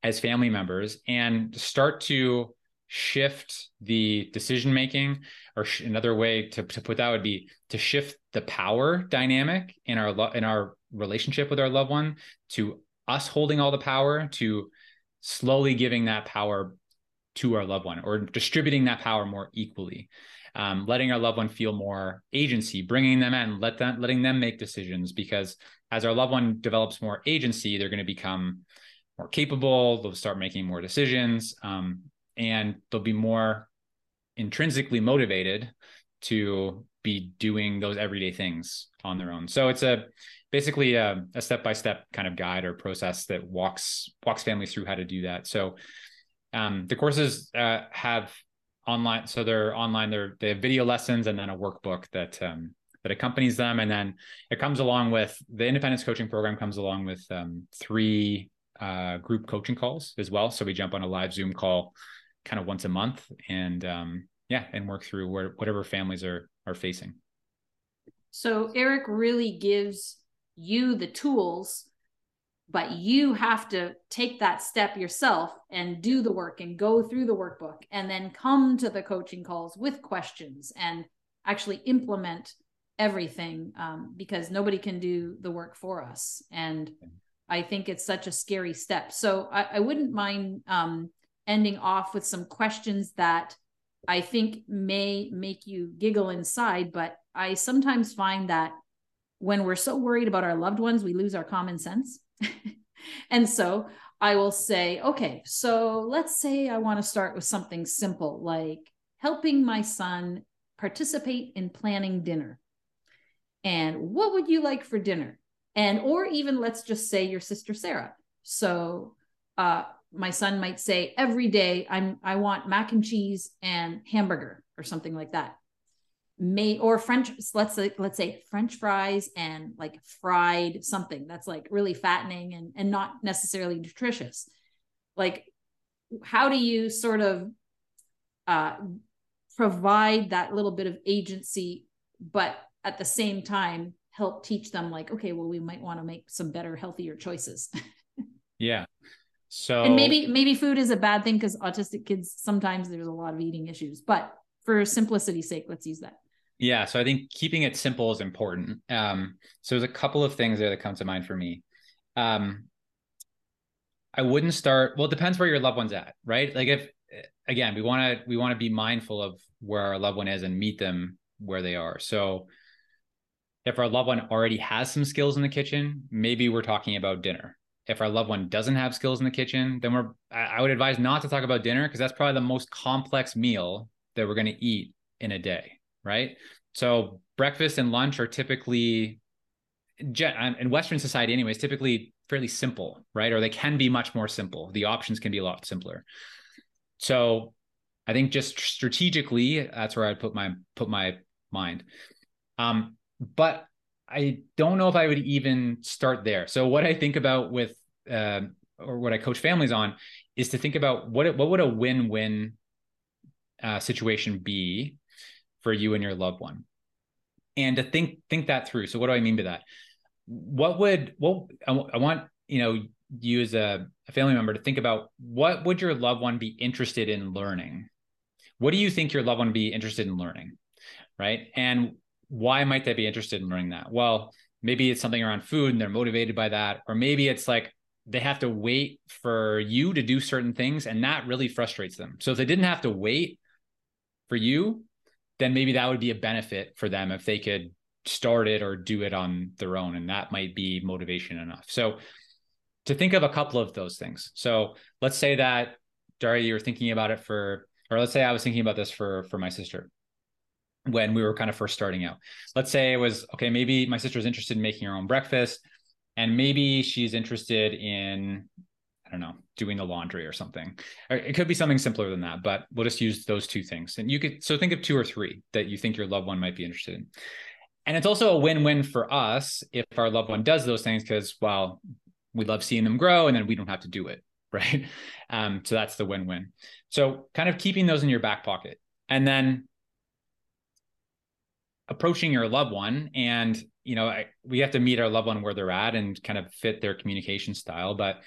as family members and start to shift the decision making or sh- another way to, to put that would be to shift the power dynamic in our lo- in our relationship with our loved one to us holding all the power to slowly giving that power to our loved one or distributing that power more equally. Um, letting our loved one feel more agency bringing them in let them letting them make decisions because as our loved one develops more agency they're going to become more capable they'll start making more decisions. Um, and they'll be more intrinsically motivated to be doing those everyday things on their own. So it's a basically a, a step-by-step kind of guide or process that walks walks families through how to do that. So um, the courses uh, have online, so they're online. They're they have video lessons and then a workbook that um, that accompanies them, and then it comes along with the independence coaching program comes along with um, three uh, group coaching calls as well. So we jump on a live Zoom call kind of once a month and um, yeah and work through where whatever families are are facing. So eric really gives you the tools but you have to take that step yourself and do the work and go through the workbook and then come to the coaching calls with questions and actually implement everything um, because nobody can do the work for us. And i think it's such a scary step. So i, I wouldn't mind um, ending off with some questions that I think may make you giggle inside, but I sometimes find that when we're so worried about our loved ones, we lose our common sense. [LAUGHS] and so I will say, okay, so let's say I want to start with something simple like helping my son participate in planning dinner. And what would you like for dinner? And, or even let's just say your sister Sarah. So, uh, my son might say every day i'm i want mac and cheese and hamburger or something like that. May or french let's say let's say french fries and like fried something that's like really fattening and and not necessarily nutritious. Like how do you sort of uh provide that little bit of agency but at the same time help teach them like okay well we might want to make some better healthier choices. [LAUGHS] Yeah so and maybe maybe food is a bad thing because autistic kids sometimes there's a lot of eating issues but for simplicity's sake let's use that yeah, so I think keeping it simple is important. Um, so there's a couple of things there that come to mind for me. Um, I wouldn't start. Well, it depends where your loved one's at, right? Like if again, we want to we want to be mindful of where our loved one is and meet them where they are. So if our loved one already has some skills in the kitchen, maybe we're talking about dinner. If our loved one doesn't have skills in the kitchen, then we're I would advise not to talk about dinner because that's probably the most complex meal that we're going to eat in a day right? So breakfast and lunch are typically in Western society, anyways, typically fairly simple, right? Or they can be much more simple. The options can be a lot simpler. So I think just strategically, that's where I'd put my put my mind. Um, but I don't know if I would even start there. So what I think about with uh, or what I coach families on is to think about what what would a win win uh, situation be for you and your loved one? And to think think that through. So what do i mean by that? What would well i, I want you know you as a, a family member to think about what would your loved one be interested in learning? What do you think your loved one would be interested in learning? Right? And why might they be interested in learning that well maybe it's something around food and they're motivated by that or maybe it's like they have to wait for you to do certain things and that really frustrates them so if they didn't have to wait for you then maybe that would be a benefit for them if they could start it or do it on their own. And that might be motivation enough. So to think of a couple of those things. So let's say that Daria, you were thinking about it for, or let's say I was thinking about this for for my sister when we were kind of first starting out. Let's say it was okay, maybe my sister's interested in making her own breakfast, and maybe she's interested in I don't know, doing the laundry or something. It could be something simpler than that, but we'll just use those two things. And you could so think of two or three that you think your loved one might be interested in. And it's also a win-win for us if our loved one does those things because well, we love seeing them grow and then we don't have to do it, [LAUGHS] right? Um, so that's the win-win. So kind of keeping those in your back pocket. And then approaching your loved one and you know I, we have to meet our loved one where they're at and kind of fit their communication style but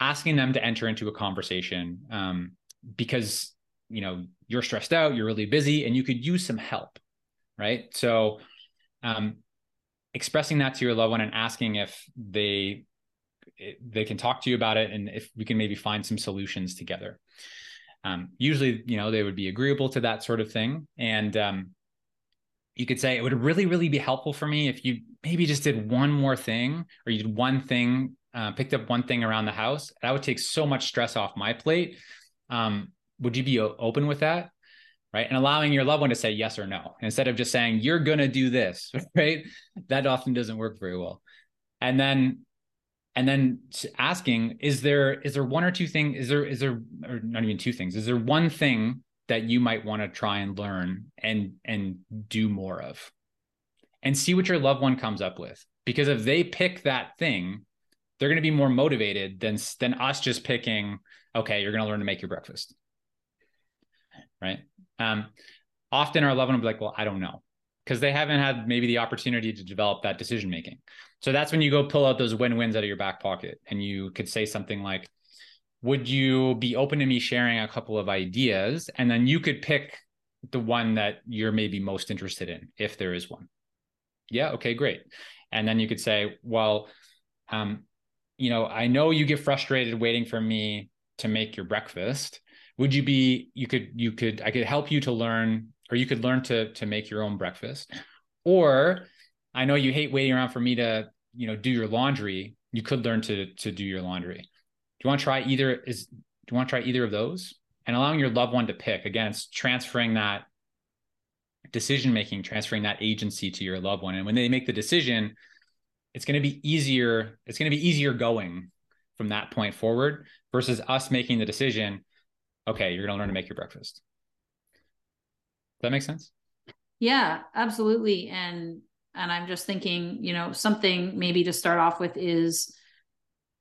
asking them to enter into a conversation um, because you know you're stressed out you're really busy and you could use some help right? So um, expressing that to your loved one and asking if they they can talk to you about it and if we can maybe find some solutions together. Um, usually you know they would be agreeable to that sort of thing. And um, you could say it would really really be helpful for me if you maybe just did one more thing or you did one thing uh, picked up one thing around the house, that would take so much stress off my plate. Um, would you be open with that? Right. And allowing your loved one to say yes or no instead of just saying, you're going to do this. [LAUGHS] Right. That often doesn't work very well. And then, and then asking, is there, is there one or two things, is there, is there, or not even two things, is there one thing that you might want to try and learn and, and do more of? And see what your loved one comes up with. Because if they pick that thing, they're going to be more motivated than than us just picking okay you're going to learn to make your breakfast right um, often our loved one will be like well i don't know because they haven't had maybe the opportunity to develop that decision making so that's when you go pull out those win-wins out of your back pocket and you could say something like would you be open to me sharing a couple of ideas and then you could pick the one that you're maybe most interested in if there is one yeah okay great and then you could say well um, you know, I know you get frustrated waiting for me to make your breakfast. Would you be you could you could I could help you to learn or you could learn to to make your own breakfast. Or I know you hate waiting around for me to, you know, do your laundry. You could learn to to do your laundry. Do you want to try either is do you want to try either of those? And allowing your loved one to pick. Again, it's transferring that decision making, transferring that agency to your loved one. And when they make the decision, it's going to be easier. It's going to be easier going from that point forward versus us making the decision. Okay, you're going to learn to make your breakfast. Does that make sense? Yeah, absolutely. And and I'm just thinking, you know, something maybe to start off with is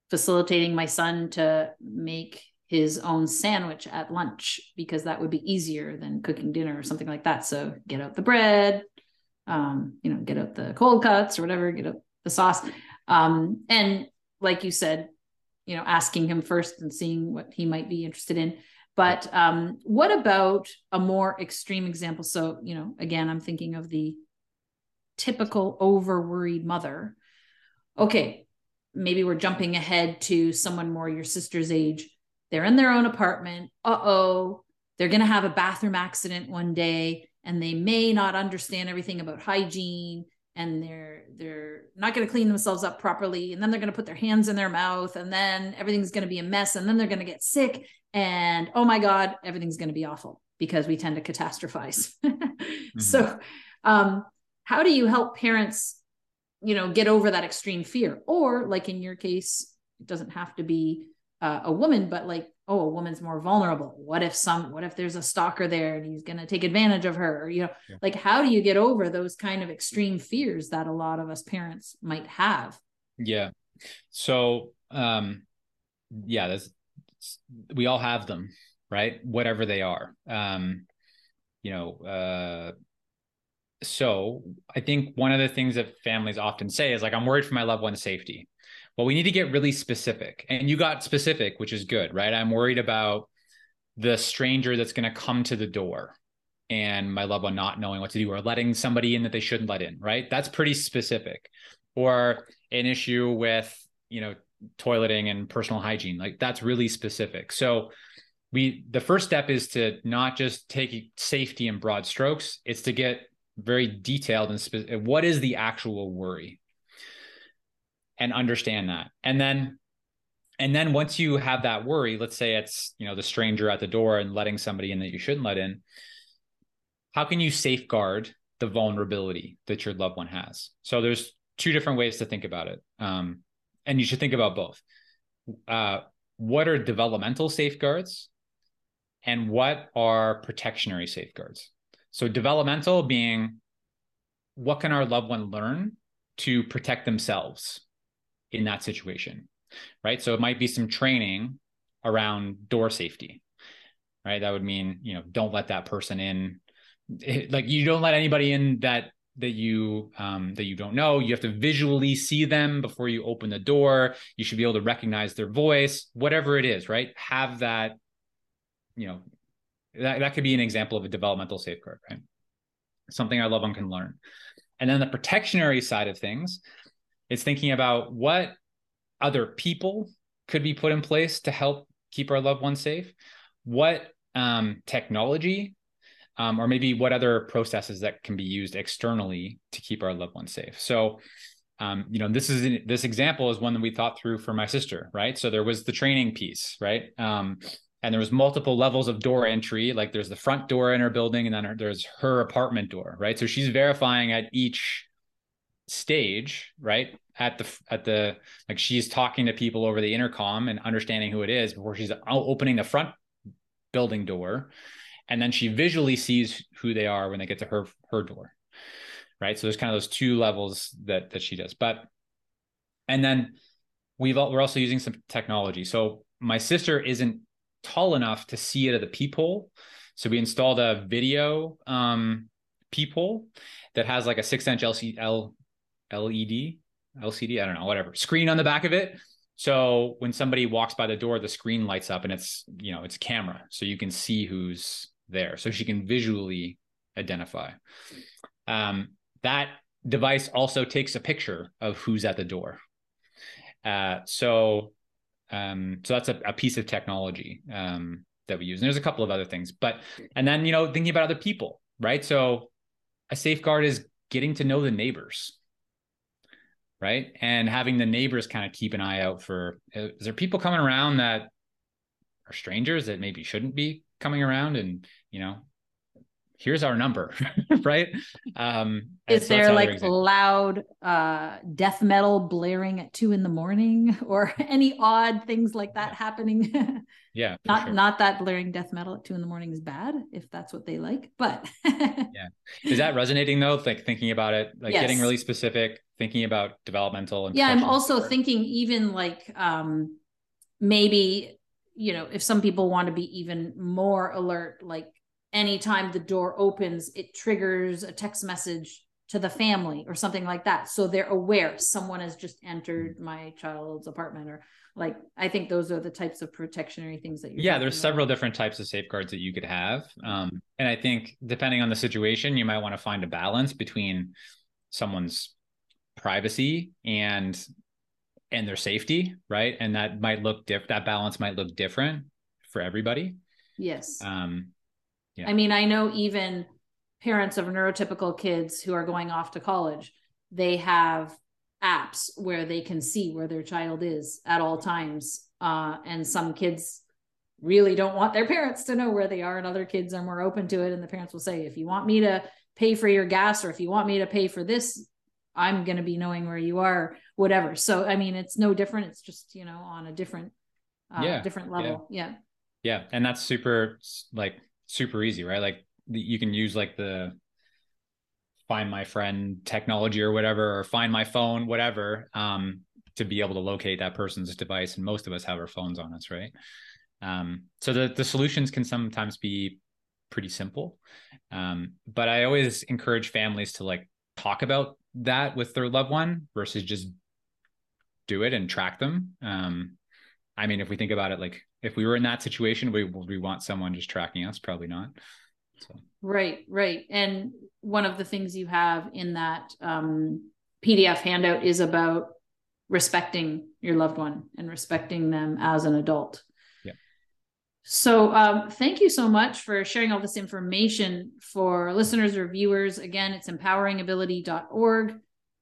facilitating my son to make his own sandwich at lunch because that would be easier than cooking dinner or something like that. So get out the bread, um, you know, get out the cold cuts or whatever, get out the sauce. Um, and like you said, you know, asking him first and seeing what he might be interested in. But um, what about a more extreme example? So, you know, again, I'm thinking of the typical over worried mother. Okay, maybe we're jumping ahead to someone more your sister's age. They're in their own apartment. Uh oh, they're going to have a bathroom accident one day and they may not understand everything about hygiene and they're they're not going to clean themselves up properly and then they're going to put their hands in their mouth and then everything's going to be a mess and then they're going to get sick and oh my god everything's going to be awful because we tend to catastrophize [LAUGHS] mm-hmm. so um, how do you help parents you know get over that extreme fear. Or like in your case it doesn't have to be uh, a woman but like oh a woman's more vulnerable. What if some what if there's a stalker there and he's going to take advantage of her? Or, you know yeah. like how do you get over those kind of extreme fears that a lot of us parents might have? Yeah. So um yeah that's we all have them right? Whatever they are. Um you know uh so i think one of the things that families often say is like i'm worried for my loved one's safety. Well we need to get really specific and you got specific which is good right? I'm worried about the stranger that's going to come to the door and my loved one not knowing what to do or letting somebody in that they shouldn't let in right? That's pretty specific. Or an issue with you know toileting and personal hygiene like that's really specific. So we the first step is to not just take safety in broad strokes it's to get very detailed and specific what is the actual worry and understand that and then and then once you have that worry let's say it's you know the stranger at the door and letting somebody in that you shouldn't let in how can you safeguard the vulnerability that your loved one has so there's two different ways to think about it um, and you should think about both. Uh, what are developmental safeguards and what are protectionary safeguards? So, developmental being what can our loved one learn to protect themselves in that situation, right? So, it might be some training around door safety, right? That would mean, you know, don't let that person in. Like, you don't let anybody in that that you um, that you don't know. You have to visually see them before you open the door. You should be able to recognize their voice, whatever it is. Right? Have that. You know, that that could be an example of a developmental safeguard. Right? Something our loved one can learn. And then the protectionary side of things, is thinking about what other people could be put in place to help keep our loved ones safe. What um, technology um, or maybe what other processes that can be used externally to keep our loved ones safe. So, um, you know, this is this example is one that we thought through for my sister, right? So there was the training piece, right? Um, and there was multiple levels of door entry. Like there's the front door in her building, and then there's her apartment door, right? So she's verifying at each stage, right? At the at the like she's talking to people over the intercom and understanding who it is before she's opening the front building door and then she visually sees who they are when they get to her her door right so there's kind of those two levels that that she does but and then we've all, we're also using some technology so my sister isn't tall enough to see it at the peephole so we installed a video um peephole that has like a six inch LCD, L, LED LCD I don't know whatever screen on the back of it so when somebody walks by the door the screen lights up and it's you know it's camera so you can see who's there so she can visually identify. Um, that device also takes a picture of who's at the door. Uh, so, um, so that's a, a, piece of technology um, that we use. And there's a couple of other things, but and then you know thinking about other people, right? So, a safeguard is getting to know the neighbors, right? And having the neighbors kind of keep an eye out for is there people coming around that are strangers that maybe shouldn't be coming around and you know here's our number [LAUGHS] right? Um is so there like loud uh death metal blaring at two in the morning [LAUGHS] or [LAUGHS] any odd things like that happening? Yeah not sure. not that blaring death metal at two in the morning is bad if that's what they like but yeah. Is that resonating though? Like thinking about it like yes. getting really specific thinking about developmental and yeah i'm also thinking even like um maybe you know if some people want to be even more alert like anytime the door opens, it triggers a text message to the family or something like that. So they're aware someone has just entered my child's apartment or like I think those are the types of protectionary things that you Yeah, there's several different types of safeguards that you could have. Um, and I think depending on the situation, you might want to find a balance between someone's privacy and and their safety, right? And that might look different that balance might look different for everybody. Yes. Um yeah. I mean, I know even parents of neurotypical kids who are going off to college, they have apps where they can see where their child is at all times. Uh, and some kids really don't want their parents to know where they are, and other kids are more open to it. And the parents will say, if you want me to pay for your gas or if you want me to pay for this, I'm going to be knowing where you are, whatever. So, I mean, it's no different. It's just, you know, on a different, uh, yeah. different level. Yeah. yeah. Yeah. And that's super like super easy, right? Like you can use like the find my friend technology or whatever, or find my phone, whatever, um, to be able to locate that person's device. And most of us have our phones on us, right? Um, so the the solutions can sometimes be pretty simple, um, but I always encourage families to like talk about that with their loved one versus just do it and track them. Um, I mean, if we think about it, like if we were in that situation, we we want someone just tracking us? Probably not. So. Right, right. And one of the things you have in that um, PDF handout is about respecting your loved one and respecting them as an adult. Yeah. So, um, thank you so much for sharing all this information for listeners or viewers. Again, it's empoweringability.org.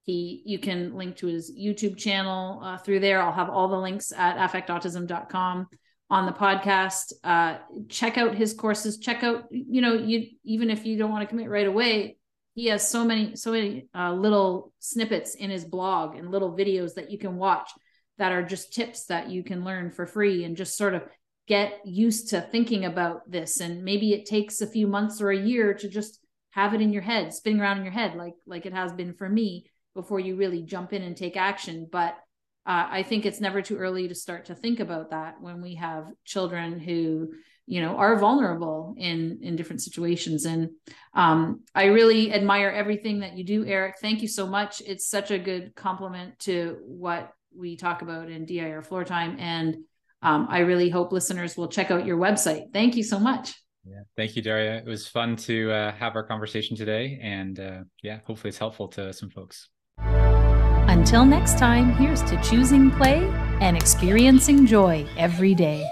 He, you can link to his YouTube channel uh, through there. I'll have all the links at affectautism.com on the podcast. Uh, check out his courses. Check out, you know, you even if you don't want to commit right away, he has so many, so many uh, little snippets in his blog and little videos that you can watch that are just tips that you can learn for free and just sort of get used to thinking about this. And maybe it takes a few months or a year to just have it in your head, spinning around in your head, like like it has been for me before you really jump in and take action. But uh, I think it's never too early to start to think about that when we have children who you know are vulnerable in in different situations. And um, i really admire everything that you do eric. Thank you so much. It's such a good complement to what we talk about in DIR Floortime. And um, i really hope listeners will check out your website. Thank you so much. Yeah. Thank you daria. It was fun to uh, have our conversation today. And uh, yeah hopefully it's helpful to some folks until next time, here's to choosing play and experiencing joy every day.